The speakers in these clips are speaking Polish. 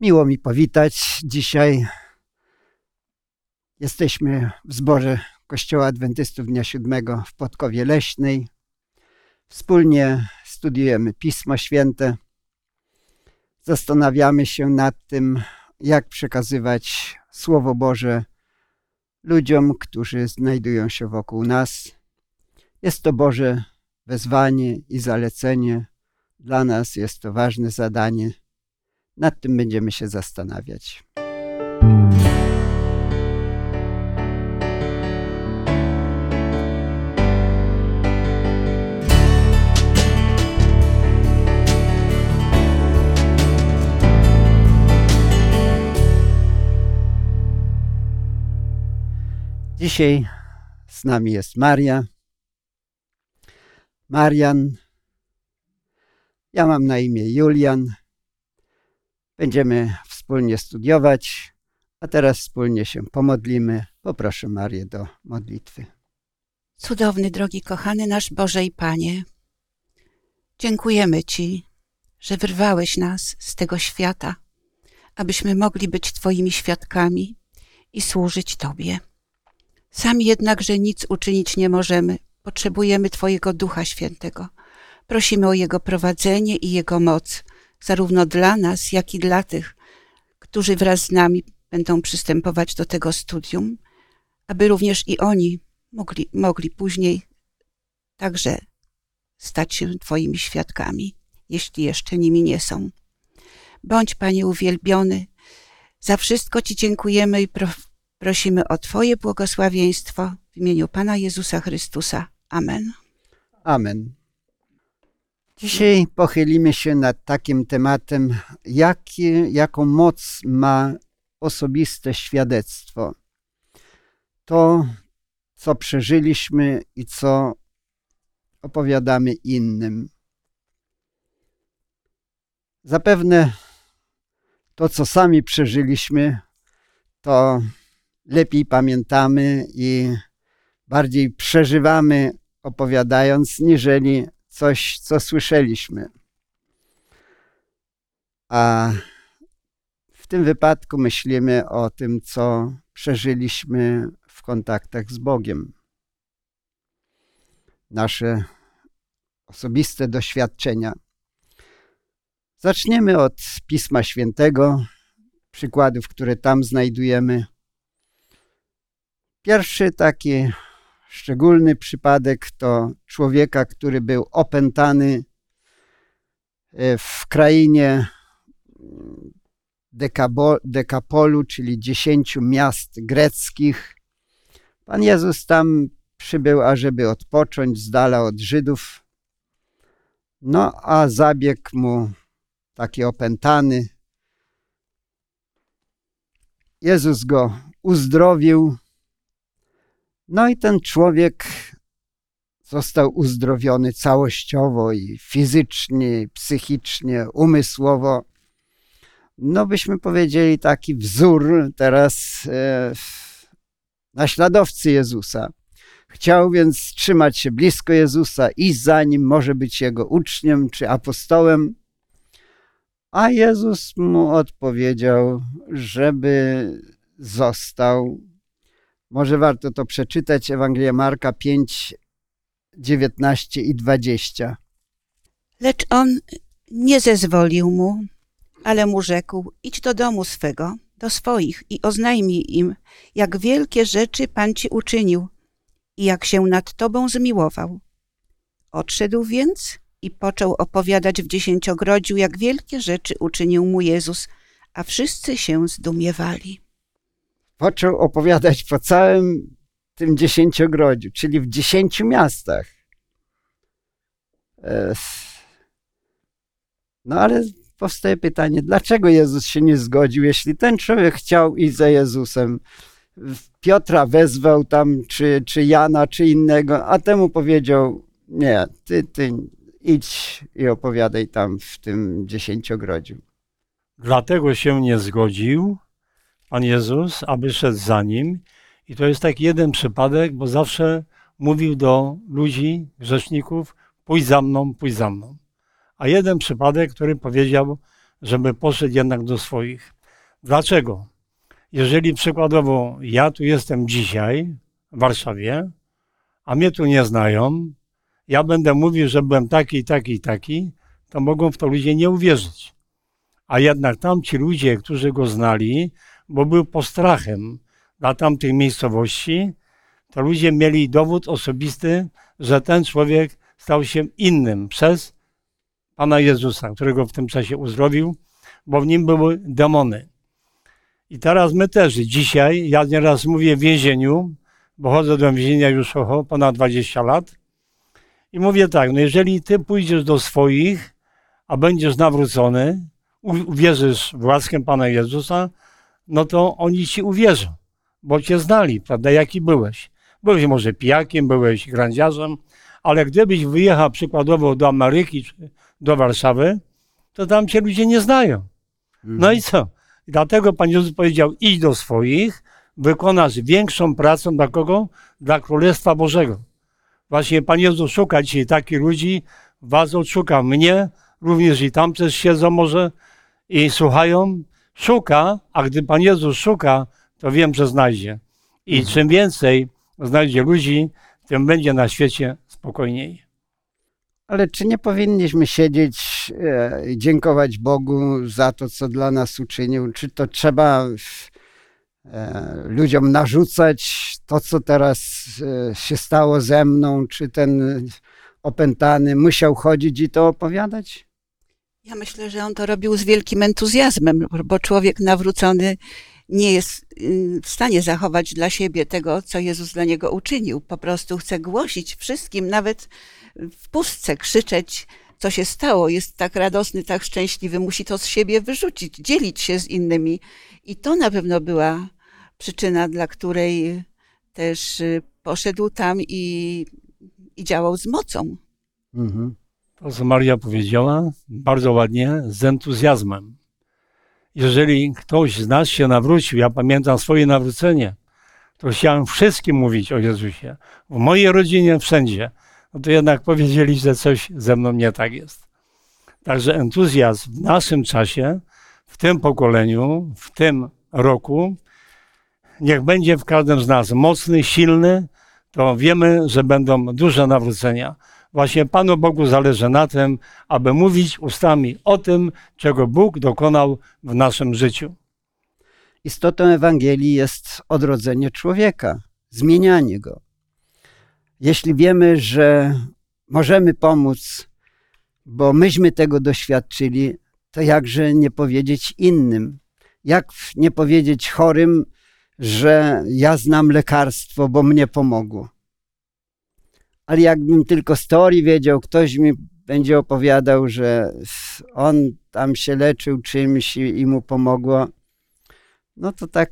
Miło mi powitać. Dzisiaj jesteśmy w zborze Kościoła Adwentystów Dnia Siódmego w Podkowie Leśnej. Wspólnie studiujemy Pismo Święte. Zastanawiamy się nad tym, jak przekazywać Słowo Boże ludziom, którzy znajdują się wokół nas. Jest to Boże wezwanie i zalecenie. Dla nas jest to ważne zadanie. Nad tym będziemy się zastanawiać. Dzisiaj z nami jest Maria. Marian. Ja mam na imię Julian. Będziemy wspólnie studiować, a teraz wspólnie się pomodlimy. Poproszę Marię do modlitwy. Cudowny, drogi kochany nasz Boże i Panie, dziękujemy Ci, że wyrwałeś nas z tego świata, abyśmy mogli być Twoimi świadkami i służyć Tobie. Sami jednakże nic uczynić nie możemy. Potrzebujemy Twojego Ducha Świętego. Prosimy o Jego prowadzenie i Jego moc, zarówno dla nas, jak i dla tych, którzy wraz z nami będą przystępować do tego studium, aby również i oni mogli, mogli później także stać się Twoimi świadkami, jeśli jeszcze nimi nie są. Bądź, Panie, uwielbiony. Za wszystko Ci dziękujemy i prosimy o Twoje błogosławieństwo w imieniu Pana Jezusa Chrystusa. Amen. Amen. Dzisiaj pochylimy się nad takim tematem, jaką moc ma osobiste świadectwo. To, co przeżyliśmy i co opowiadamy innym. Zapewne to, co sami przeżyliśmy, to lepiej pamiętamy i bardziej przeżywamy opowiadając, niżeli coś, co słyszeliśmy. A w tym wypadku myślimy o tym, co przeżyliśmy w kontaktach z Bogiem. Nasze osobiste doświadczenia. Zaczniemy od Pisma Świętego, przykładów, które tam znajdujemy. Pierwszy taki szczególny przypadek to człowieka, który był opętany e, w krainie Dekabo, Dekapolu, czyli dziesięciu miast greckich. Pan Jezus tam przybył, ażeby odpocząć z dala od Żydów. No a zabiegł mu taki opętany. Jezus go uzdrowił no i ten człowiek został uzdrowiony całościowo i fizycznie, i psychicznie, umysłowo. No byśmy powiedzieli taki wzór teraz e, naśladowcy Jezusa. Chciał więc trzymać się blisko Jezusa, iść za nim, może być jego uczniem czy apostołem. A Jezus mu odpowiedział, żeby został może warto to przeczytać, Ewangelia Marka 5, 19 i 20. Lecz on nie zezwolił mu, ale mu rzekł, idź do domu swego, do swoich i oznajmij im, jak wielkie rzeczy Pan ci uczynił i jak się nad tobą zmiłował. Odszedł więc i począł opowiadać w dziesięciogrodziu, jak wielkie rzeczy uczynił mu Jezus, a wszyscy się zdumiewali począł opowiadać po całym tym dziesięciogrodziu, czyli w dziesięciu miastach. E, no ale powstaje pytanie, dlaczego Jezus się nie zgodził, jeśli ten człowiek chciał iść za Jezusem? Piotra wezwał tam, czy, czy Jana, czy innego, a temu powiedział, nie, ty, ty idź i opowiadaj tam w tym dziesięciogrodziu. Dlatego się nie zgodził, Pan Jezus, aby szedł za nim. I to jest tak jeden przypadek, bo zawsze mówił do ludzi, grzeszników, pójdź za mną, pójdź za mną. A jeden przypadek, który powiedział, żeby poszedł jednak do swoich. Dlaczego? Jeżeli przykładowo ja tu jestem dzisiaj w Warszawie, a mnie tu nie znają, ja będę mówił, że byłem taki, taki, taki, to mogą w to ludzie nie uwierzyć. A jednak tamci ludzie, którzy go znali, bo był postrachem dla tamtych miejscowości, to ludzie mieli dowód osobisty, że ten człowiek stał się innym przez Pana Jezusa, którego w tym czasie uzdrowił, bo w nim były demony. I teraz my też dzisiaj, ja nieraz mówię w więzieniu, bo chodzę do więzienia już oho, ponad 20 lat i mówię tak, no jeżeli ty pójdziesz do swoich, a będziesz nawrócony, uwierzysz w łaskę Pana Jezusa, no to oni ci uwierzą, bo cię znali, prawda, jaki byłeś. Byłeś może pijakiem, byłeś grandziarzem, ale gdybyś wyjechał przykładowo do Ameryki czy do Warszawy, to tam cię ludzie nie znają. No i co? Dlatego Pan Jezus powiedział, idź do swoich, wykonasz większą pracę dla kogo? Dla Królestwa Bożego. Właśnie Pan Jezus szuka dzisiaj takich ludzi, was odszuka mnie, również i tam też siedzą może i słuchają. Szuka, a gdy Pan Jezus szuka, to wiem, że znajdzie. I Mhm. czym więcej znajdzie ludzi, tym będzie na świecie spokojniej. Ale czy nie powinniśmy siedzieć e, i dziękować Bogu za to, co dla nas uczynił? Czy to trzeba e, ludziom narzucać to, co teraz e, się stało ze mną? Czy ten opętany musiał chodzić i to opowiadać? Ja myślę, że on to robił z wielkim entuzjazmem, bo człowiek nawrócony nie jest y, w stanie zachować dla siebie tego, co Jezus dla niego uczynił. Po prostu chce głosić wszystkim, nawet w pustce krzyczeć, co się stało. Jest tak radosny, tak szczęśliwy, musi to z siebie wyrzucić, dzielić się z innymi. I to na pewno była przyczyna, dla której też y, poszedł tam i, i działał z mocą. Mhm. To, co Maria powiedziała, bardzo ładnie, z entuzjazmem. Jeżeli ktoś z nas się nawrócił, ja pamiętam swoje nawrócenie, to chciałem wszystkim mówić o Jezusie. W mojej rodzinie, wszędzie. No to jednak powiedzieli, że coś ze mną nie tak jest. Także entuzjazm w naszym czasie, w tym pokoleniu, w tym roku, niech będzie w każdym z nas mocny, silny, to wiemy, że będą duże nawrócenia. Właśnie Panu Bogu zależy na tym, aby mówić ustami o tym, czego Bóg dokonał w naszym życiu. Istotą Ewangelii jest odrodzenie człowieka, zmienianie go. Jeśli wiemy, że możemy pomóc, bo myśmy tego doświadczyli, to jakże nie powiedzieć innym? Jak nie powiedzieć chorym, że ja znam lekarstwo, bo mnie pomogło? Ale jakbym tylko teorii wiedział, ktoś mi będzie opowiadał, że on tam się leczył czymś i, i mu pomogło, no to tak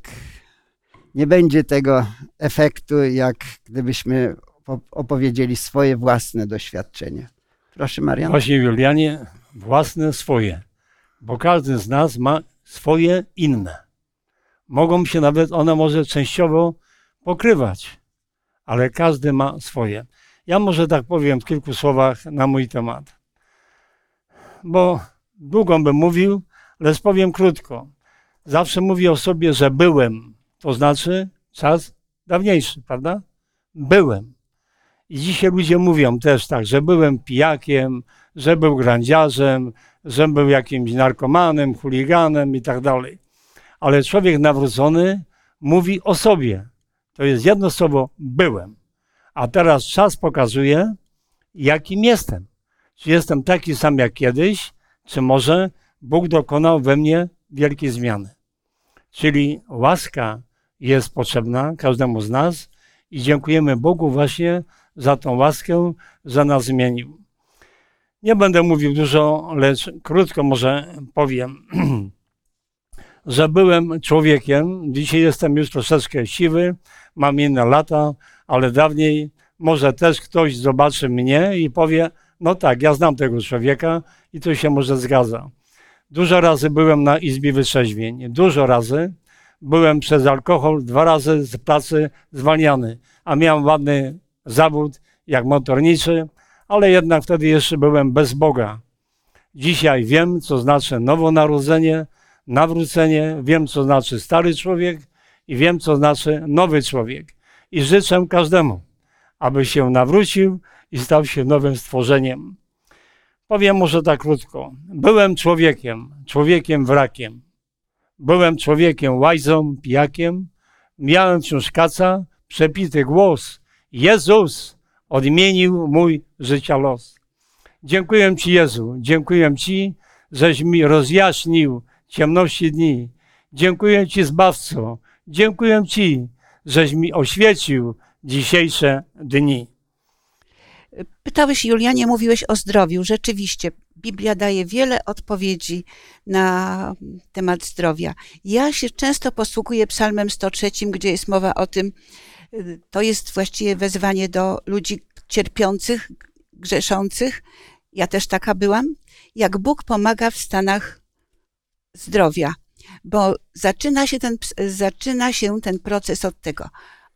nie będzie tego efektu, jak gdybyśmy opowiedzieli swoje własne doświadczenie. Proszę, Marian. Właśnie, Julianie, własne swoje, bo każdy z nas ma swoje inne. Mogą się nawet one może częściowo pokrywać, ale każdy ma swoje. Ja może tak powiem w kilku słowach na mój temat, bo długo bym mówił, lecz powiem krótko. Zawsze mówię o sobie, że byłem, to znaczy czas dawniejszy, prawda? Byłem. I dzisiaj ludzie mówią też tak, że byłem pijakiem, że był grandziarzem, że był jakimś narkomanem, chuliganem i tak dalej. Ale człowiek nawrócony mówi o sobie. To jest jedno słowo byłem. A teraz czas pokazuje, jakim jestem. Czy jestem taki sam jak kiedyś, czy może Bóg dokonał we mnie wielkiej zmiany. Czyli łaska jest potrzebna każdemu z nas i dziękujemy Bogu właśnie za tą łaskę, że nas zmienił. Nie będę mówił dużo, lecz krótko może powiem, że byłem człowiekiem. Dzisiaj jestem już troszeczkę siwy, mam inne lata, ale dawniej może też ktoś zobaczy mnie i powie: No tak, ja znam tego człowieka i to się może zgadza. Dużo razy byłem na izbie wytrzeźwień, dużo razy byłem przez alkohol dwa razy z pracy zwalniany, a miałem ładny zawód jak motorniczy, ale jednak wtedy jeszcze byłem bez Boga. Dzisiaj wiem, co znaczy nowonarodzenie, nawrócenie, wiem, co znaczy stary człowiek i wiem, co znaczy nowy człowiek. I życzę każdemu, aby się nawrócił i stał się nowym stworzeniem. Powiem może tak krótko. Byłem człowiekiem, człowiekiem wrakiem. Byłem człowiekiem łajzą, pijakiem. Miałem wciąż kaca, przepity głos. Jezus odmienił mój życia los. Dziękuję Ci, Jezu, dziękuję Ci, żeś mi rozjaśnił ciemności dni. Dziękuję Ci, Zbawco, dziękuję Ci, żeś mi oświecił dzisiejsze dni. Pytałeś, Julianie, mówiłeś o zdrowiu. Rzeczywiście, Biblia daje wiele odpowiedzi na temat zdrowia. Ja się często posługuję Psalmem 103, gdzie jest mowa o tym, y, to jest właściwie wezwanie do ludzi cierpiących, grzeszących. Ja też taka byłam. Jak Bóg pomaga w stanach zdrowia, bo zaczyna się ten, zaczyna się ten proces od tego.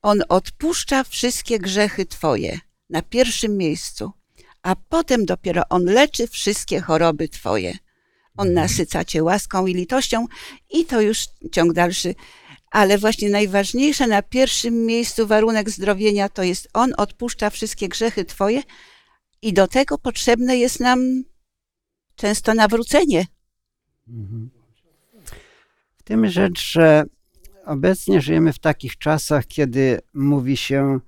On odpuszcza wszystkie grzechy Twoje na pierwszym miejscu, a potem dopiero On leczy wszystkie choroby Twoje. On nasyca Cię łaską i litością i to już ciąg dalszy. Ale właśnie najważniejsze na pierwszym miejscu warunek zdrowienia to jest On odpuszcza wszystkie grzechy Twoje i do tego potrzebne jest nam często nawrócenie. Tym rzecz, że obecnie żyjemy w takich czasach, kiedy mówi się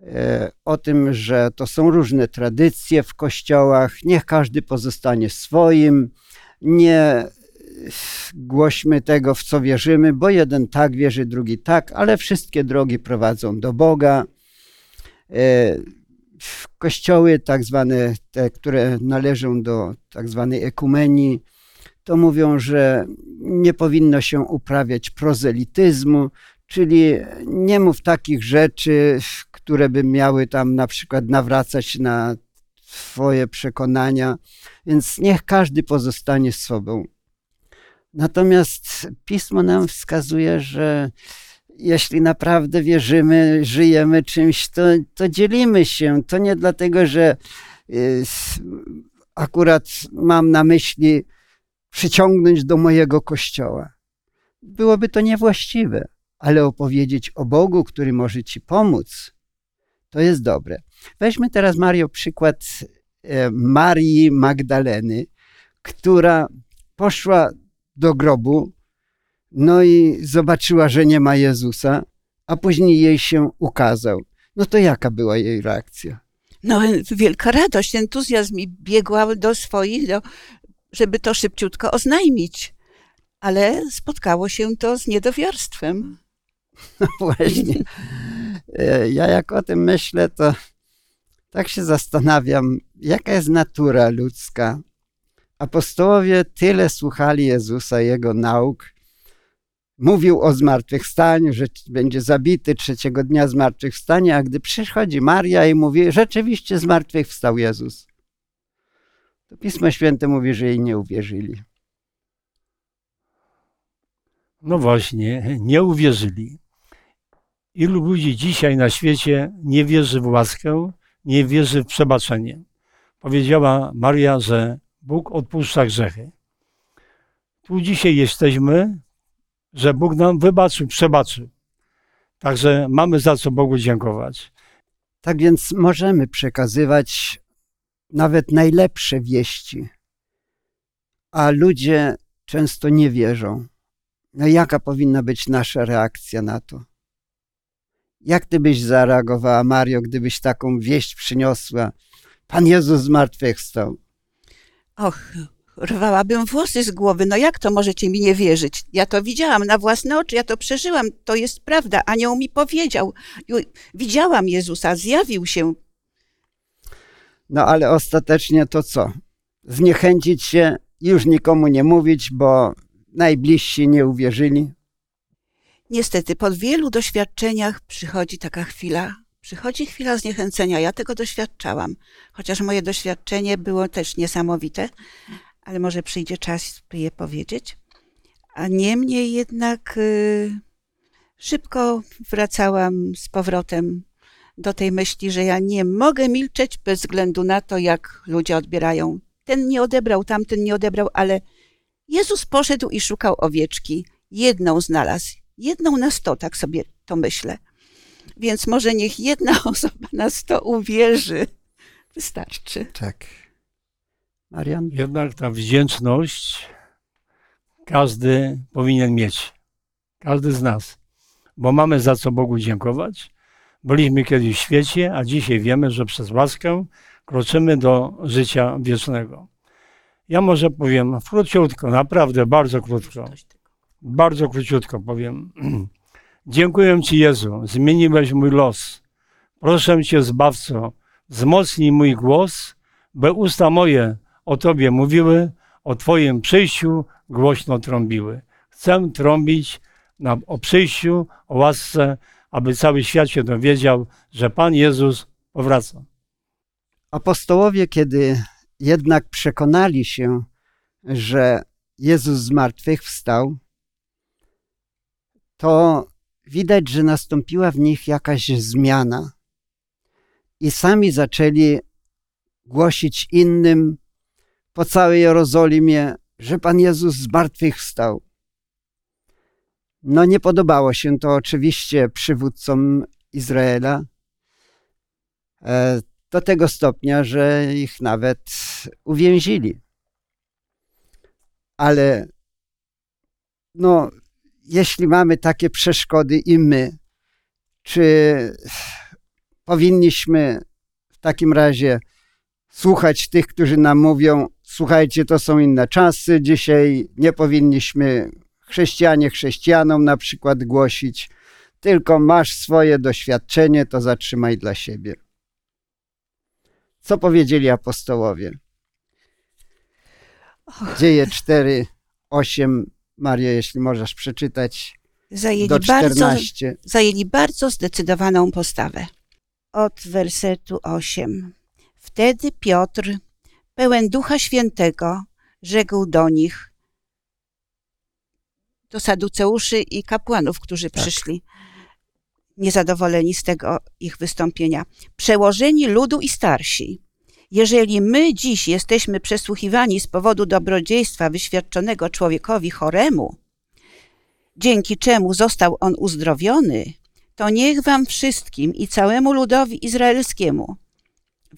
e, o tym, że to są różne tradycje w kościołach, niech każdy pozostanie swoim, nie głośmy tego, w co wierzymy, bo jeden tak wierzy, drugi tak, ale wszystkie drogi prowadzą do Boga. E, kościoły, tak zwane te, które należą do tak zwanej ekumenii, to mówią, że nie powinno się uprawiać prozelityzmu, czyli nie mów takich rzeczy, które by miały tam na przykład nawracać na swoje przekonania, więc niech każdy pozostanie sobą. Natomiast pismo nam wskazuje, że jeśli naprawdę wierzymy, żyjemy czymś, to, to dzielimy się. To nie dlatego, że y, akurat mam na myśli przyciągnąć do mojego kościoła. Byłoby to niewłaściwe, ale opowiedzieć o Bogu, który może ci pomóc, to jest dobre. Weźmy teraz, Mario, przykład e, Marii Magdaleny, która poszła do grobu, no i zobaczyła, że nie ma Jezusa, a później jej się ukazał. No to jaka była jej reakcja? No, wielka radość, entuzjazm i biegła do swoich, do, żeby to szybciutko oznajmić. Ale spotkało się to z niedowiarstwem. No właśnie. E, ja jak o tym myślę, to tak się zastanawiam, jaka jest natura ludzka. Apostołowie tyle słuchali Jezusa, Jego nauk. Mówił o zmartwychwstaniu, że będzie zabity trzeciego dnia zmartwychwstania, a gdy przychodzi Maria i mówi, rzeczywiście zmartwychwstał Jezus to Pismo Święte mówi, że jej nie uwierzyli. No właśnie, nie uwierzyli. Ilu ludzi dzisiaj na świecie nie wierzy w łaskę, nie wierzy w przebaczenie? Powiedziała Maria, że Bóg odpuszcza grzechy. Tu dzisiaj jesteśmy, że Bóg nam wybaczył, przebaczył. Także mamy za co Bogu dziękować. Tak więc możemy przekazywać nawet najlepsze wieści, a ludzie często nie wierzą. No jaka powinna być nasza reakcja na to? Jak ty byś zareagowała, Mario, gdybyś taką wieść przyniosła? Pan Jezus zmartwychwstał. Och, rwałabym włosy z głowy. No jak to możecie mi nie wierzyć? Ja to widziałam na własne oczy, ja to przeżyłam. To jest prawda. Anioł mi powiedział. Widziałam Jezusa, zjawił się. No ale ostatecznie to co? Zniechęcić się, już nikomu nie mówić, bo najbliżsi nie uwierzyli? Niestety, po wielu doświadczeniach przychodzi taka chwila, przychodzi chwila zniechęcenia. Ja tego doświadczałam, chociaż moje doświadczenie było też niesamowite, ale może przyjdzie czas, by je powiedzieć. A niemniej jednak y, szybko wracałam z powrotem do tej myśli, że ja nie mogę milczeć bez względu na to, jak ludzie odbierają ten nie odebrał, tamten nie odebrał, ale Jezus poszedł i szukał owieczki. Jedną znalazł, jedną na sto, tak sobie to myślę. Więc może niech jedna osoba na sto uwierzy. Wystarczy. Tak. Marian? Jednak ta wdzięczność każdy powinien mieć. Każdy z nas. Bo mamy za co Bogu dziękować. Byliśmy kiedyś w świecie, a dzisiaj wiemy, że przez łaskę kroczymy do życia wiecznego. Ja może powiem króciutko, naprawdę bardzo krótko. Bardzo króciutko powiem. Dziękuję Ci, Jezu, zmieniłeś mój los. Proszę Cię, Zbawco, wzmocnij mój głos, by usta moje o Tobie mówiły, o Twoim przyjściu głośno trąbiły. Chcę trąbić na, o przyjściu, o łasce, aby cały świat się dowiedział, że Pan Jezus powraca. Apostołowie, kiedy jednak przekonali się, że Jezus zmartwychwstał, to widać, że nastąpiła w nich jakaś zmiana. I sami zaczęli głosić innym po całej Jerozolimie, że Pan Jezus zmartwychwstał. No nie podobało się to oczywiście przywódcom Izraela e, do tego stopnia, że ich nawet uwięzili. Ale no, jeśli mamy takie przeszkody i my, czy powinniśmy w takim razie słuchać tych, którzy nam mówią: Słuchajcie, to są inne czasy, dzisiaj nie powinniśmy chrześcijanie chrześcijanom na przykład głosić, tylko masz swoje doświadczenie, to zatrzymaj dla siebie. Co powiedzieli apostołowie? Dzieje 4, 8. Mario, jeśli możesz przeczytać Zajęli do bardzo, 14. zajęli bardzo zdecydowaną postawę. Od wersetu 8. Wtedy Piotr, pełen Ducha Świętego, rzekł do nich, do saduceuszy i kapłanów, którzy Tak. przyszli, niezadowoleni z tego ich wystąpienia. Przełożeni ludu i starsi. Jeżeli my dziś jesteśmy przesłuchiwani z powodu dobrodziejstwa wyświadczonego człowiekowi choremu, dzięki czemu został on uzdrowiony, to niech wam wszystkim i całemu ludowi izraelskiemu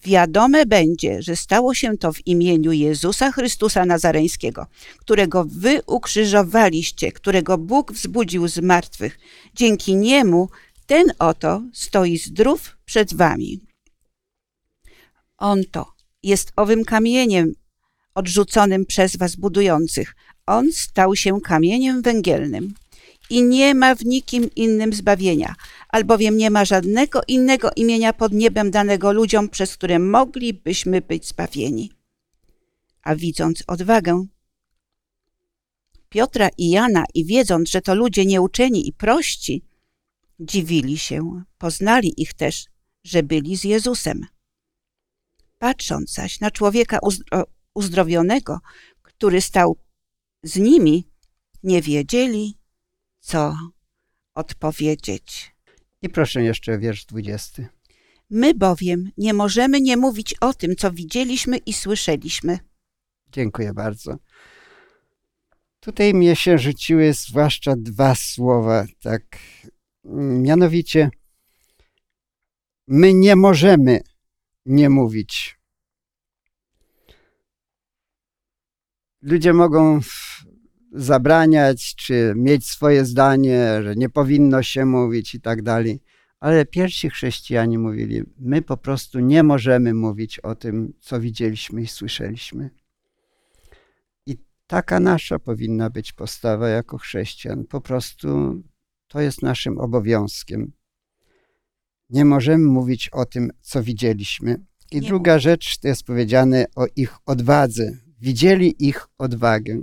wiadome będzie, że stało się to w imieniu Jezusa Chrystusa Nazareńskiego, którego wy ukrzyżowaliście, którego Bóg wzbudził z martwych. Dzięki niemu ten oto stoi zdrów przed wami. On to jest owym kamieniem odrzuconym przez was budujących. On stał się kamieniem węgielnym i nie ma w nikim innym zbawienia, albowiem nie ma żadnego innego imienia pod niebem danego ludziom, przez które moglibyśmy być zbawieni. A widząc odwagę Piotra i Jana i wiedząc, że to ludzie nieuczeni i prości, dziwili się, poznali ich też, że byli z Jezusem. Patrząc zaś na człowieka uzdro- uzdrowionego, który stał z nimi, nie wiedzieli, co odpowiedzieć. I proszę jeszcze wiersz 20. My bowiem nie możemy nie mówić o tym, co widzieliśmy i słyszeliśmy. Dziękuję bardzo. Tutaj mnie się rzuciły zwłaszcza dwa słowa, tak. Mianowicie, my nie możemy nie mówić. Ludzie mogą zabraniać, czy mieć swoje zdanie, że nie powinno się mówić i tak dalej. Ale pierwsi chrześcijanie mówili: My po prostu nie możemy mówić o tym, co widzieliśmy i słyszeliśmy. I taka nasza powinna być postawa jako chrześcijan. Po prostu to jest naszym obowiązkiem. Nie możemy mówić o tym, co widzieliśmy. I Nie druga rzecz to jest powiedziane o ich odwadze. Widzieli ich odwagę.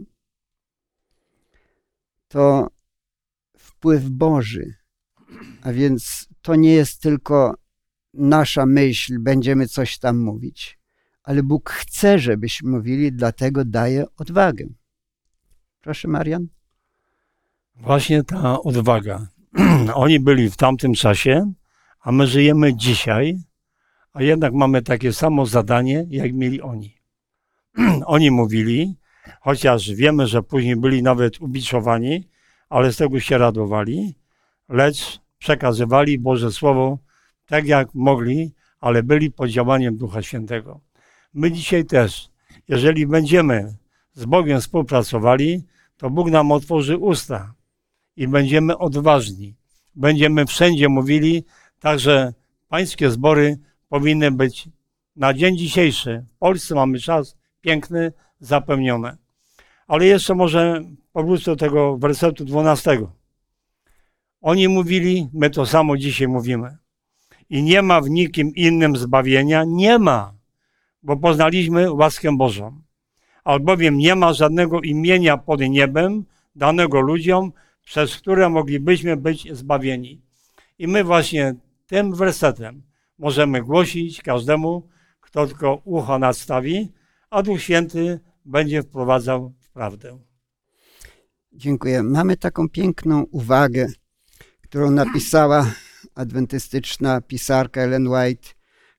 To wpływ Boży. A więc to nie jest tylko nasza myśl, będziemy coś tam mówić, ale Bóg chce, żebyśmy mówili, dlatego daje odwagę. Proszę, Marian. Właśnie ta odwaga. Oni byli w tamtym czasie, a my żyjemy dzisiaj, a jednak mamy takie samo zadanie, jak mieli oni. oni mówili, chociaż wiemy, że później byli nawet ubiczowani, ale z tego się radowali, lecz przekazywali Boże Słowo tak jak mogli, ale byli pod działaniem Ducha Świętego. My dzisiaj też, jeżeli będziemy z Bogiem współpracowali, to Bóg nam otworzy usta i będziemy odważni. Będziemy wszędzie mówili, także pańskie zbory powinny być na dzień dzisiejszy. W Polsce mamy czas piękny, zapełniony. Ale jeszcze może powrócę do tego wersetu 12. Oni mówili, my to samo dzisiaj mówimy. I nie ma w nikim innym zbawienia, nie ma, bo poznaliśmy łaskę Bożą. Albowiem nie ma żadnego imienia pod niebem danego ludziom, przez które moglibyśmy być zbawieni. I my właśnie tym wersetem możemy głosić każdemu, kto tylko ucho nadstawi, a Duch Święty będzie wprowadzał w prawdę. Dziękuję. Mamy taką piękną uwagę, którą napisała adwentystyczna pisarka Ellen White.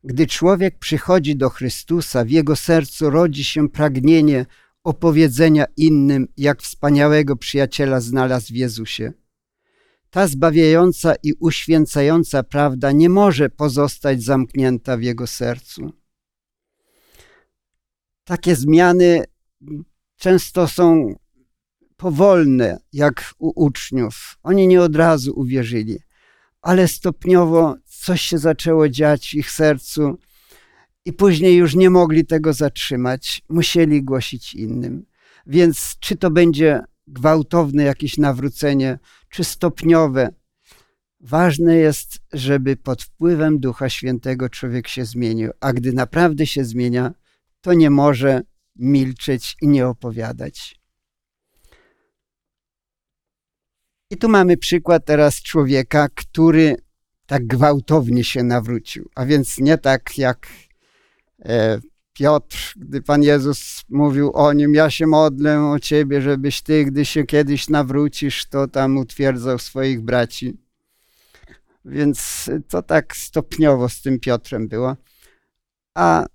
Gdy człowiek przychodzi do Chrystusa, w jego sercu rodzi się pragnienie opowiedzenia innym, jak wspaniałego przyjaciela znalazł w Jezusie. Ta zbawiająca i uświęcająca prawda nie może pozostać zamknięta w jego sercu. Takie zmiany często są powolne, jak u uczniów. Oni nie od razu uwierzyli, ale stopniowo coś się zaczęło dziać w ich sercu i później już nie mogli tego zatrzymać. Musieli głosić innym. Więc czy to będzie gwałtowne jakieś nawrócenie, czy stopniowe, ważne jest, żeby pod wpływem Ducha Świętego człowiek się zmienił. A gdy naprawdę się zmienia, to nie może milczeć i nie opowiadać. I tu mamy przykład teraz człowieka, który tak gwałtownie się nawrócił. A więc nie tak jak e, Piotr, gdy Pan Jezus mówił o nim, ja się modlę o Ciebie, żebyś Ty, gdy się kiedyś nawrócisz, to tam utwierdzał swoich braci. Więc to tak stopniowo z tym Piotrem było. A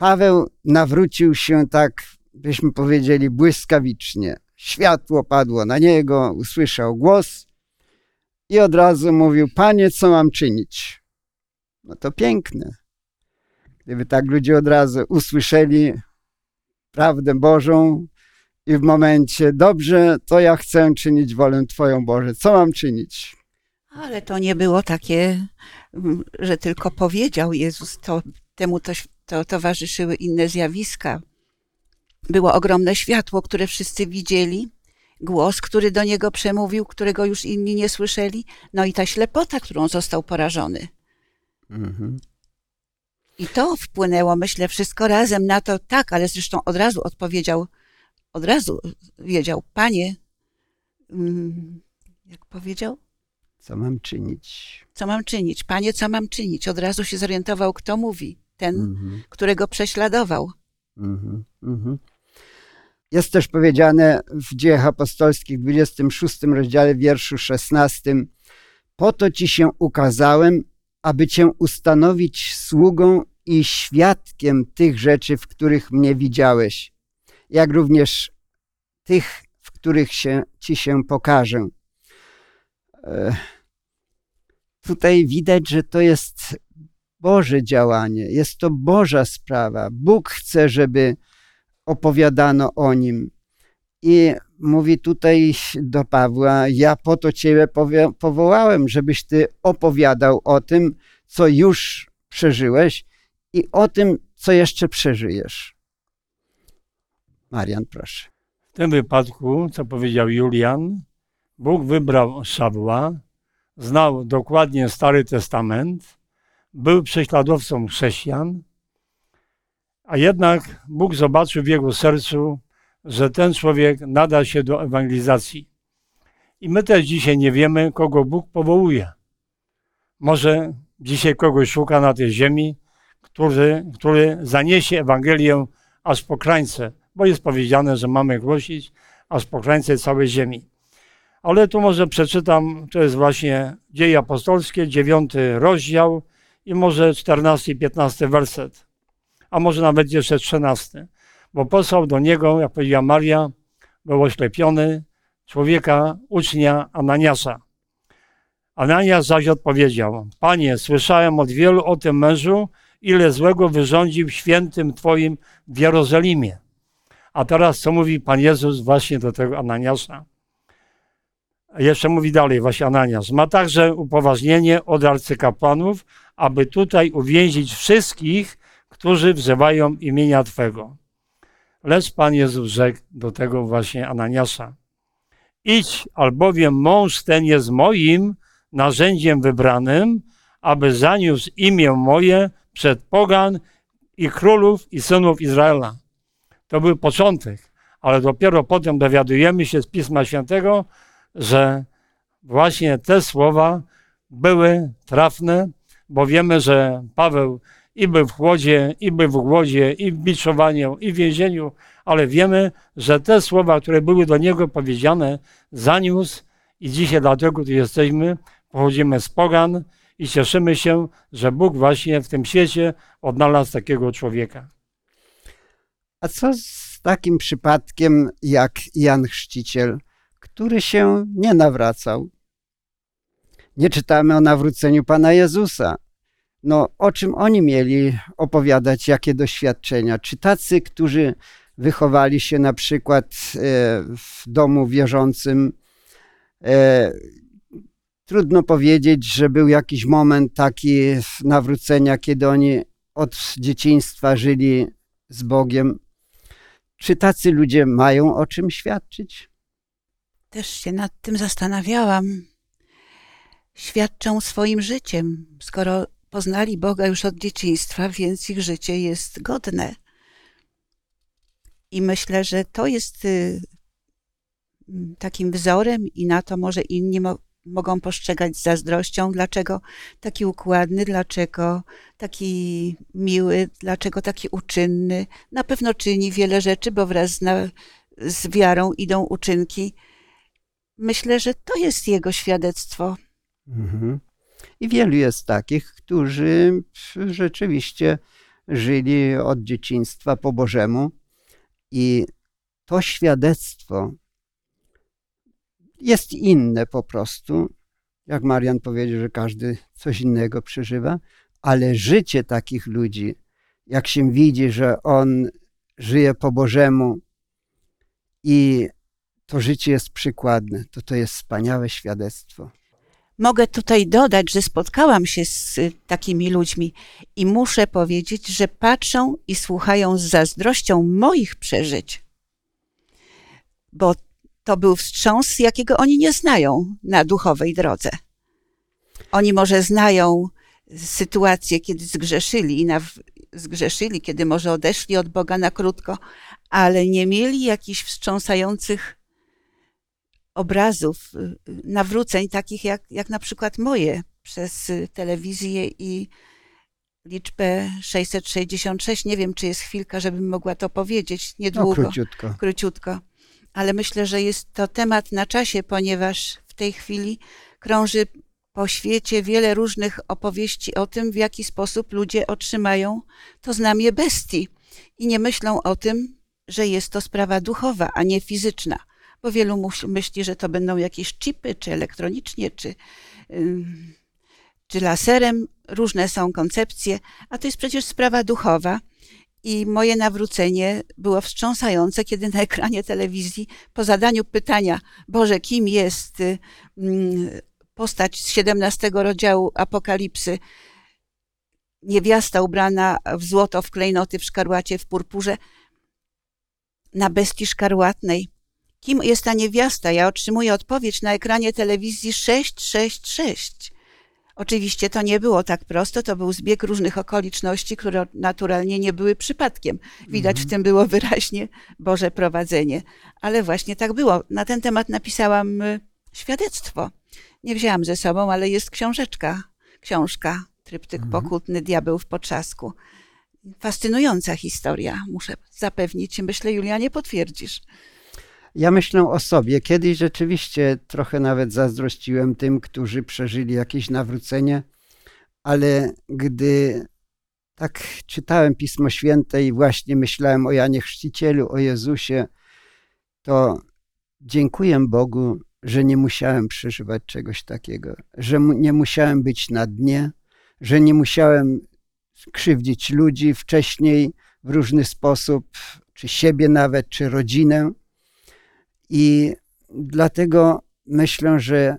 Paweł nawrócił się tak, byśmy powiedzieli, błyskawicznie. Światło padło na niego, usłyszał głos i od razu mówił: Panie, co mam czynić? No to piękne. Gdyby tak ludzie od razu usłyszeli prawdę Bożą i w momencie, dobrze, to ja chcę czynić wolę Twoją Boże, co mam czynić? Ale to nie było takie, że tylko powiedział Jezus, to temu to, to towarzyszyły inne zjawiska. Było ogromne światło, które wszyscy widzieli, głos, który do niego przemówił, którego już inni nie słyszeli, no i ta ślepota, którą został porażony. Mhm. I to wpłynęło, myślę, wszystko razem na to, tak, ale zresztą od razu odpowiedział, od razu wiedział, panie, mm, jak powiedział? Co mam czynić? Co mam czynić? Panie, co mam czynić? Od razu się zorientował, kto mówi. Ten, Mhm. którego prześladował. Mhm, mhm. Jest też powiedziane w Dziejach Apostolskich w 26 rozdziale wierszu 16 Po to ci się ukazałem, aby cię ustanowić sługą i świadkiem tych rzeczy, w których mnie widziałeś, jak również tych, w których się, ci się pokażę. E, Tutaj widać, że to jest Boże działanie, jest to Boża sprawa. Bóg chce, żeby opowiadano o nim. I mówi tutaj do Pawła: Ja po to Ciebie powołałem, żebyś Ty opowiadał o tym, co już przeżyłeś i o tym, co jeszcze przeżyjesz. Marian, proszę. W tym wypadku, co powiedział Julian, Bóg wybrał Szawła, znał dokładnie Stary Testament, był prześladowcą chrześcijan, a jednak Bóg zobaczył w jego sercu, że ten człowiek nada się do ewangelizacji. I my też dzisiaj nie wiemy, kogo Bóg powołuje. Może dzisiaj kogoś szuka na tej ziemi, który, który zaniesie Ewangelię aż po krańce, bo jest powiedziane, że mamy głosić aż po krańce całej ziemi. Ale tu może przeczytam, to jest właśnie Dzieje Apostolskie, dziewiąty rozdział i może czternasty i piętnasty werset. a może nawet jeszcze trzynasty. Bo posłał do niego, jak powiedziała Maria, był oślepiony, człowieka, ucznia Ananiasza. Ananias zaś odpowiedział, Panie, słyszałem od wielu o tym mężu, ile złego wyrządził świętym Twoim w Jerozolimie. A teraz co mówi Pan Jezus właśnie do tego Ananiasza? Jeszcze mówi dalej właśnie Ananias. Ma także upoważnienie od arcykapłanów, aby tutaj uwięzić wszystkich, którzy wzywają imienia Twego. Lecz Pan Jezus rzekł do tego właśnie Ananiasza. Idź, albowiem mąż ten jest moim narzędziem wybranym, aby zaniósł imię moje przed pogan i królów i synów Izraela. To był początek, ale dopiero potem dowiadujemy się z Pisma Świętego, że właśnie te słowa były trafne, bo wiemy, że Paweł i był w chłodzie, i był w głodzie, i w biczowaniu, i w więzieniu, ale wiemy, że te słowa, które były do niego powiedziane, zaniósł i dzisiaj dlatego tu jesteśmy, pochodzimy z pogan i cieszymy się, że Bóg właśnie w tym świecie odnalazł takiego człowieka. A co z takim przypadkiem jak Jan Chrzciciel, który się nie nawracał? Nie czytamy o nawróceniu Pana Jezusa. No, o czym oni mieli opowiadać, jakie doświadczenia? Czy tacy, którzy wychowali się na przykład e, w domu wierzącym, e, trudno powiedzieć, że był jakiś moment taki nawrócenia, kiedy oni od dzieciństwa żyli z Bogiem. Czy tacy ludzie mają o czym świadczyć? Też się nad tym zastanawiałam. Świadczą swoim życiem, skoro poznali Boga już od dzieciństwa, więc ich życie jest godne. I myślę, że to jest y, takim wzorem i na to może inni mo mogą postrzegać z zazdrością, dlaczego taki układny, dlaczego taki miły, dlaczego taki uczynny. Na pewno czyni wiele rzeczy, bo wraz z, na, z wiarą idą uczynki. Myślę, że to jest jego świadectwo. Mhm. I wielu jest takich, którzy rzeczywiście żyli od dzieciństwa po Bożemu i to świadectwo jest inne po prostu. Jak Marian powiedział, że każdy coś innego przeżywa, ale życie takich ludzi, jak się widzi, że on żyje po Bożemu i to życie jest przykładne, to to jest wspaniałe świadectwo. Mogę tutaj dodać, że spotkałam się z y, takimi ludźmi i muszę powiedzieć, że patrzą i słuchają z zazdrością moich przeżyć. Bo to był wstrząs, jakiego oni nie znają na duchowej drodze. Oni może znają sytuację, kiedy zgrzeszyli na, zgrzeszyli, kiedy może odeszli od Boga na krótko, ale nie mieli jakichś wstrząsających obrazów, y, nawróceń, takich jak, jak na przykład moje przez y, telewizję i liczbę 666. Nie wiem, czy jest chwilka, żebym mogła to powiedzieć. Niedługo. No, króciutko. Króciutko. Ale myślę, że jest to temat na czasie, ponieważ w tej chwili krąży po świecie wiele różnych opowieści o tym, w jaki sposób ludzie otrzymają to znamie bestii i nie myślą o tym, że jest to sprawa duchowa, a nie fizyczna bo wielu myśli, że to będą jakieś chipy, czy elektronicznie, czy, czy laserem. Różne są koncepcje, a to jest przecież sprawa duchowa. I moje nawrócenie było wstrząsające, kiedy na ekranie telewizji po zadaniu pytania, Boże, kim jest postać z 17 rozdziału Apokalipsy, niewiasta ubrana w złoto, w klejnoty, w szkarłacie, w purpurze, na bestii szkarłatnej, Kim jest ta niewiasta? Ja otrzymuję odpowiedź na ekranie telewizji 666. Oczywiście to nie było tak prosto, to był zbieg różnych okoliczności, które naturalnie nie były przypadkiem. Widać mhm. w tym było wyraźnie Boże prowadzenie. Ale właśnie tak było. Na ten temat napisałam y, świadectwo. Nie wzięłam ze sobą, ale jest książeczka, książka, tryptyk mhm. pokutny, diabeł w potrzasku. Fascynująca historia, muszę zapewnić. Myślę, Julia, nie potwierdzisz. Ja myślę o sobie. Kiedyś rzeczywiście trochę nawet zazdrościłem tym, którzy przeżyli jakieś nawrócenie, ale gdy tak czytałem Pismo Święte i właśnie myślałem o Janie Chrzcicielu, o Jezusie, to dziękuję Bogu, że nie musiałem przeżywać czegoś takiego, że nie musiałem być na dnie, że nie musiałem krzywdzić ludzi wcześniej w różny sposób, czy siebie nawet, czy rodzinę. I dlatego myślę, że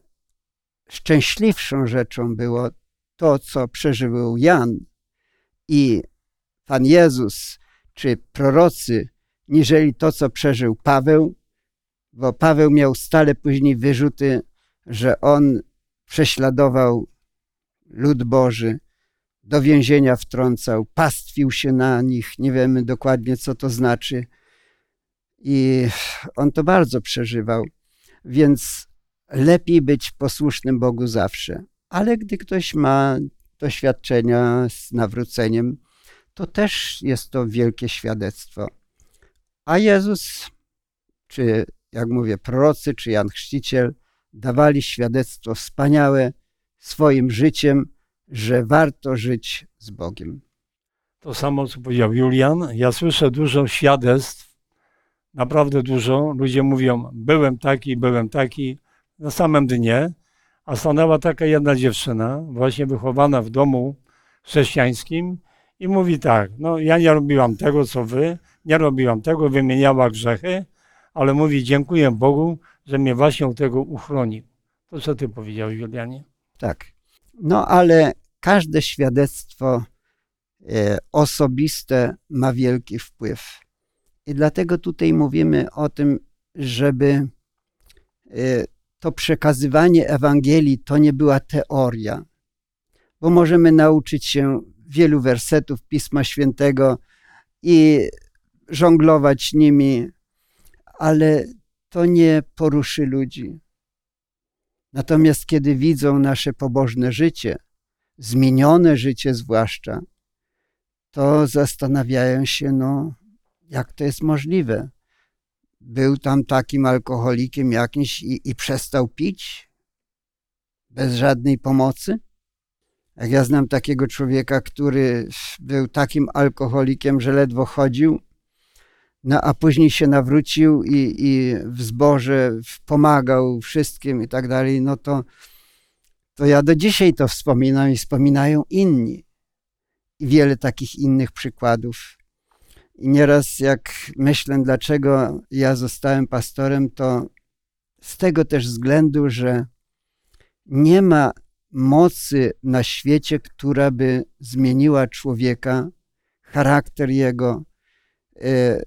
szczęśliwszą rzeczą było to, co przeżył Jan i Pan Jezus, czy prorocy, niżeli to, co przeżył Paweł, bo Paweł miał stale później wyrzuty, że on prześladował lud Boży, do więzienia wtrącał, pastwił się na nich, nie wiemy dokładnie, co to znaczy. I on to bardzo przeżywał. Więc lepiej być posłusznym Bogu zawsze. Ale gdy ktoś ma doświadczenia z nawróceniem, to też jest to wielkie świadectwo. A Jezus, czy jak mówię, prorocy, czy Jan Chrzciciel, dawali świadectwo wspaniałe swoim życiem, że warto żyć z Bogiem. To samo, co powiedział Julian. Ja słyszę dużo świadectw, naprawdę dużo. Ludzie mówią, byłem taki, byłem taki, na samym dnie, a stanęła taka jedna dziewczyna, właśnie wychowana w domu chrześcijańskim i mówi tak, no ja nie robiłam tego, co wy, nie robiłam tego, wymieniała grzechy, ale mówi, dziękuję Bogu, że mnie właśnie od tego uchronił. To co ty powiedziałeś, Julianie? Tak. No ale każde świadectwo e, osobiste ma wielki wpływ. I dlatego tutaj mówimy o tym, żeby e, to przekazywanie Ewangelii to nie była teoria, bo możemy nauczyć się wielu wersetów Pisma Świętego i żonglować nimi, ale to nie poruszy ludzi. Natomiast kiedy widzą nasze pobożne życie, zmienione życie zwłaszcza, to zastanawiają się, no, jak to jest możliwe. Był tam takim alkoholikiem jakimś i, i przestał pić bez żadnej pomocy. Jak ja znam takiego człowieka, który był takim alkoholikiem, że ledwo chodził, no, a później się nawrócił i, i w zborze pomagał wszystkim i tak dalej, no to to ja do dzisiaj to wspominam i wspominają inni. I wiele takich innych przykładów. I nieraz jak myślę, dlaczego ja zostałem pastorem, to z tego też względu, że nie ma mocy na świecie, która by zmieniła człowieka, charakter jego, e,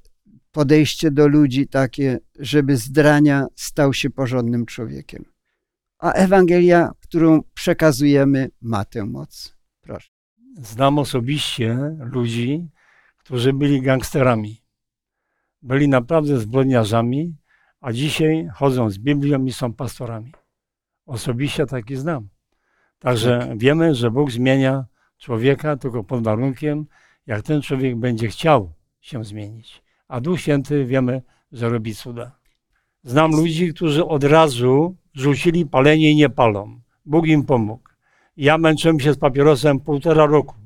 podejście do ludzi takie, żeby zdrania stał się porządnym człowiekiem a Ewangelia, którą przekazujemy, ma tę moc. Proszę. Znam osobiście ludzi, którzy byli gangsterami. Byli naprawdę zbrodniarzami, a dzisiaj chodzą z Biblią i są pastorami. Osobiście taki znam. Także wiemy, że Bóg zmienia człowieka tylko pod warunkiem, jak ten człowiek będzie chciał się zmienić. A Duch Święty wiemy, że robi cuda. Znam ludzi, którzy od razu rzucili palenie i nie palą. Bóg im pomógł. Ja męczyłem się z papierosem półtora roku.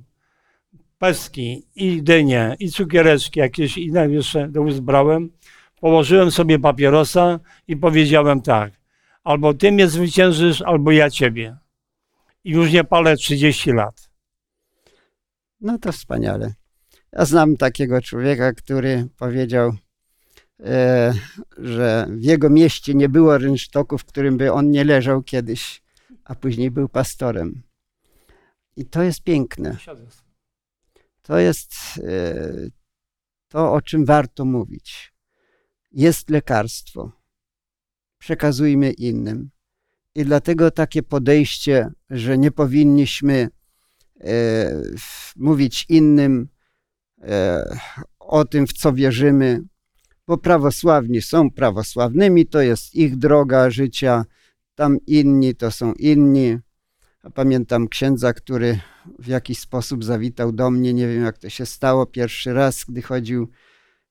Pestki i dynie, i cukiereczki, jakieś inne jeszcze do ust brałem. Położyłem sobie papierosa i powiedziałem tak. Albo ty mnie zwyciężysz, albo ja ciebie. I już nie palę 30 lat. No to wspaniale. Ja znam takiego człowieka, który powiedział, E, że w jego mieście nie było rynsztoku, w którym by on nie leżał kiedyś, a później był pastorem. I to jest piękne. To jest e, to, o czym warto mówić. Jest lekarstwo. Przekazujmy innym. I dlatego takie podejście, że nie powinniśmy e, mówić innym o tym, w co wierzymy, bo prawosławni są prawosławnymi, to jest ich droga życia, tam inni to są inni. Pamiętam księdza, który w jakiś sposób zawitał do mnie, nie wiem jak to się stało, pierwszy raz, gdy chodził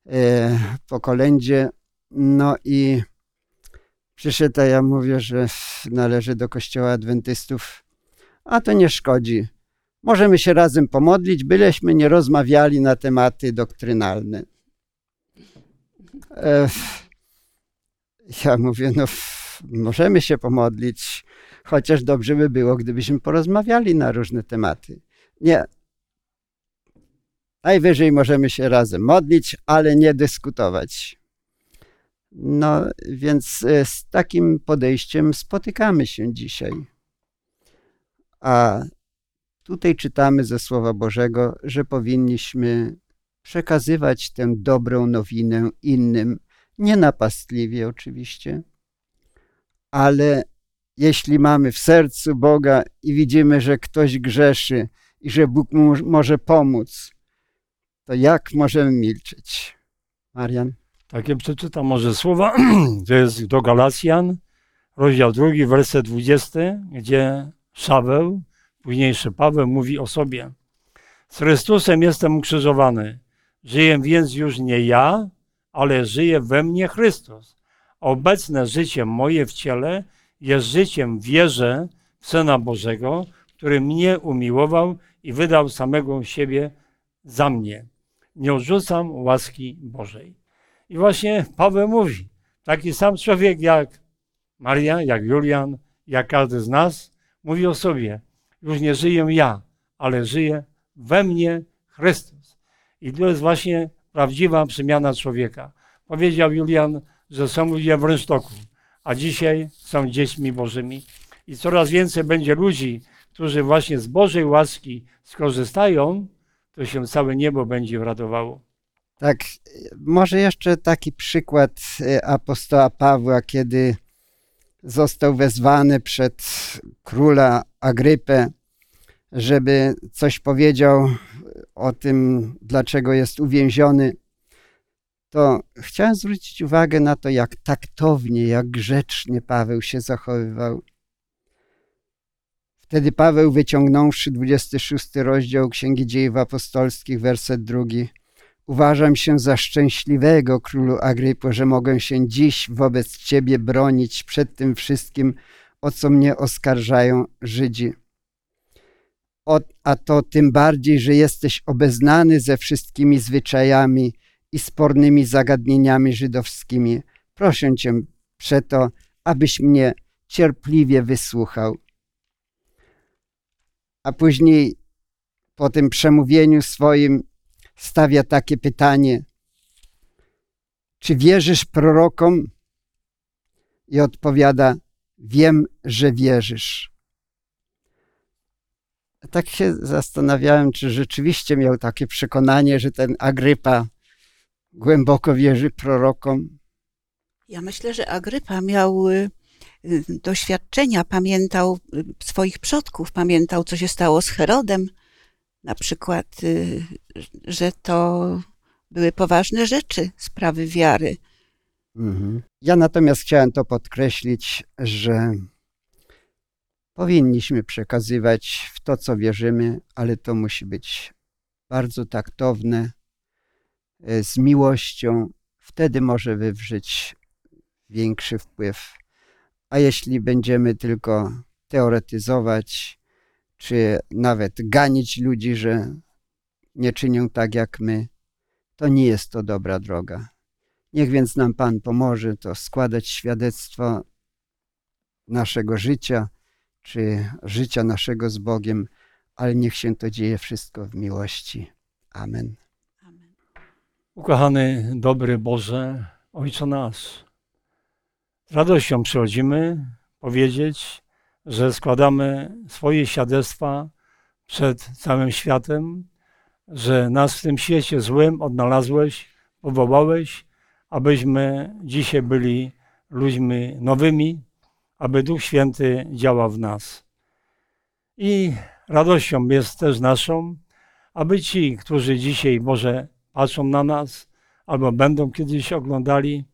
e, po kolędzie, no i przyszedł, a ja mówię, że należy do kościoła adwentystów, a to nie szkodzi. możemy się razem pomodlić, byleśmy nie rozmawiali na tematy doktrynalne. E, ja mówię, no możemy się pomodlić, chociaż dobrze by było, gdybyśmy porozmawiali na różne tematy. Nie. Najwyżej możemy się razem modlić, ale nie dyskutować. No więc e, z takim podejściem spotykamy się dzisiaj. A tutaj czytamy ze Słowa Bożego, że powinniśmy przekazywać tę dobrą nowinę innym, nie napastliwie oczywiście, ale jeśli mamy w sercu Boga i widzimy, że ktoś grzeszy i że Bóg mu może pomóc, to jak możemy milczeć? Marian? Takie przeczytam może słowa, to jest do Galacjan, rozdział drugi, werset 20, gdzie Szaweł, późniejszy Paweł mówi o sobie. Z Chrystusem jestem ukrzyżowany. Żyję więc już nie ja, ale żyje we mnie Chrystus. Obecne życie moje w ciele jest życiem w wierze w Syna Bożego, który mnie umiłował i wydał samego siebie za mnie. Nie odrzucam łaski Bożej. I właśnie Paweł mówi, taki sam człowiek jak Maria, jak Julian, jak każdy z nas, mówi o sobie, już nie żyję ja, ale żyje we mnie Chrystus. I to jest właśnie prawdziwa przemiana człowieka. Powiedział Julian, że są ludzie w rynsztoku, a dzisiaj są dziećmi Bożymi. I coraz więcej będzie ludzi, którzy właśnie z Bożej łaski skorzystają, to się całe niebo będzie radowało. Tak, może jeszcze taki przykład e, apostoła Pawła, kiedy został wezwany przed króla Agrypę, żeby coś powiedział o tym, dlaczego jest uwięziony, to chciałem zwrócić uwagę na to, jak taktownie, jak grzecznie Paweł się zachowywał. Wtedy Paweł, wyciągnąwszy 26 rozdział Księgi Dziejów Apostolskich, werset drugi, Uważam się za szczęśliwego, królu Agrypo, że mogę się dziś wobec Ciebie bronić przed tym wszystkim, o co mnie oskarżają Żydzi. O, a to tym bardziej, że jesteś obeznany ze wszystkimi zwyczajami i spornymi zagadnieniami żydowskimi. Proszę Cię przeto, abyś mnie cierpliwie wysłuchał. A później po tym przemówieniu swoim stawia takie pytanie: Czy wierzysz prorokom? I odpowiada: Wiem, że wierzysz. Tak się zastanawiałem, czy rzeczywiście miał takie przekonanie, że ten Agrypa głęboko wierzy prorokom. Ja myślę, że Agrypa miał y, y, doświadczenia, pamiętał y, swoich przodków, pamiętał, co się stało z Herodem, na przykład, że to były poważne rzeczy, sprawy wiary. Mhm. Ja natomiast chciałem to podkreślić, że powinniśmy przekazywać w to, co wierzymy, ale to musi być bardzo taktowne, z miłością. Wtedy może wywrzeć większy wpływ. A jeśli będziemy tylko teoretyzować, czy nawet ganić ludzi, że nie czynią tak jak my, to nie jest to dobra droga. Niech więc nam Pan pomoże to składać świadectwo naszego życia, czy życia naszego z Bogiem, ale niech się to dzieje wszystko w miłości. Amen. Amen. Ukochany, dobry Boże, Ojcze nasz, z radością przychodzimy powiedzieć, że składamy swoje świadectwa przed całym światem, że nas w tym świecie złym odnalazłeś, powołałeś, abyśmy dzisiaj byli ludźmi nowymi, aby Duch Święty działał w nas. I radością jest też naszą, aby ci, którzy dzisiaj może patrzą na nas, albo będą kiedyś oglądali,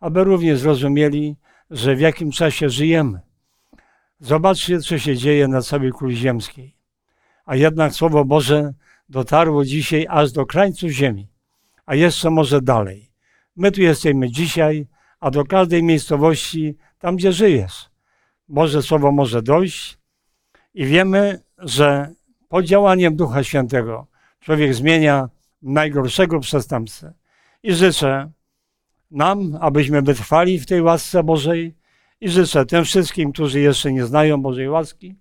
aby również zrozumieli, że w jakim czasie żyjemy. Zobaczcie, co się dzieje na całej kuli ziemskiej. A jednak Słowo Boże dotarło dzisiaj aż do krańców ziemi, a jeszcze może dalej. My tu jesteśmy dzisiaj, a do każdej miejscowości, tam gdzie żyjesz, Boże Słowo może dojść i wiemy, że pod działaniem Ducha Świętego człowiek zmienia najgorszego przestępcę. I życzę nam, abyśmy wytrwali w tej łasce Bożej i życzę tym wszystkim, którzy jeszcze nie znają Bożej łaski,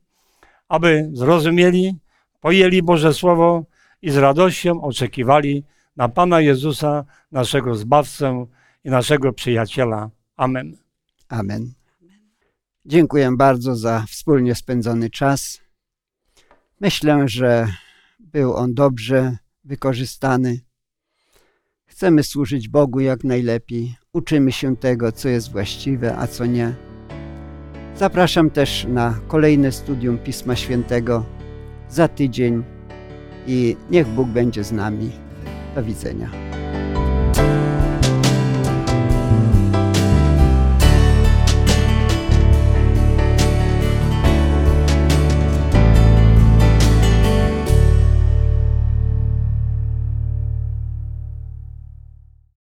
aby zrozumieli, pojęli Boże Słowo i z radością oczekiwali na Pana Jezusa, naszego Zbawcę i naszego przyjaciela. Amen. Amen. Dziękuję bardzo za wspólnie spędzony czas. Myślę, że był on dobrze wykorzystany. Chcemy służyć Bogu jak najlepiej. Uczymy się tego, co jest właściwe, a co nie. Zapraszam też na kolejne studium Pisma Świętego za tydzień i niech Bóg będzie z nami. Do widzenia.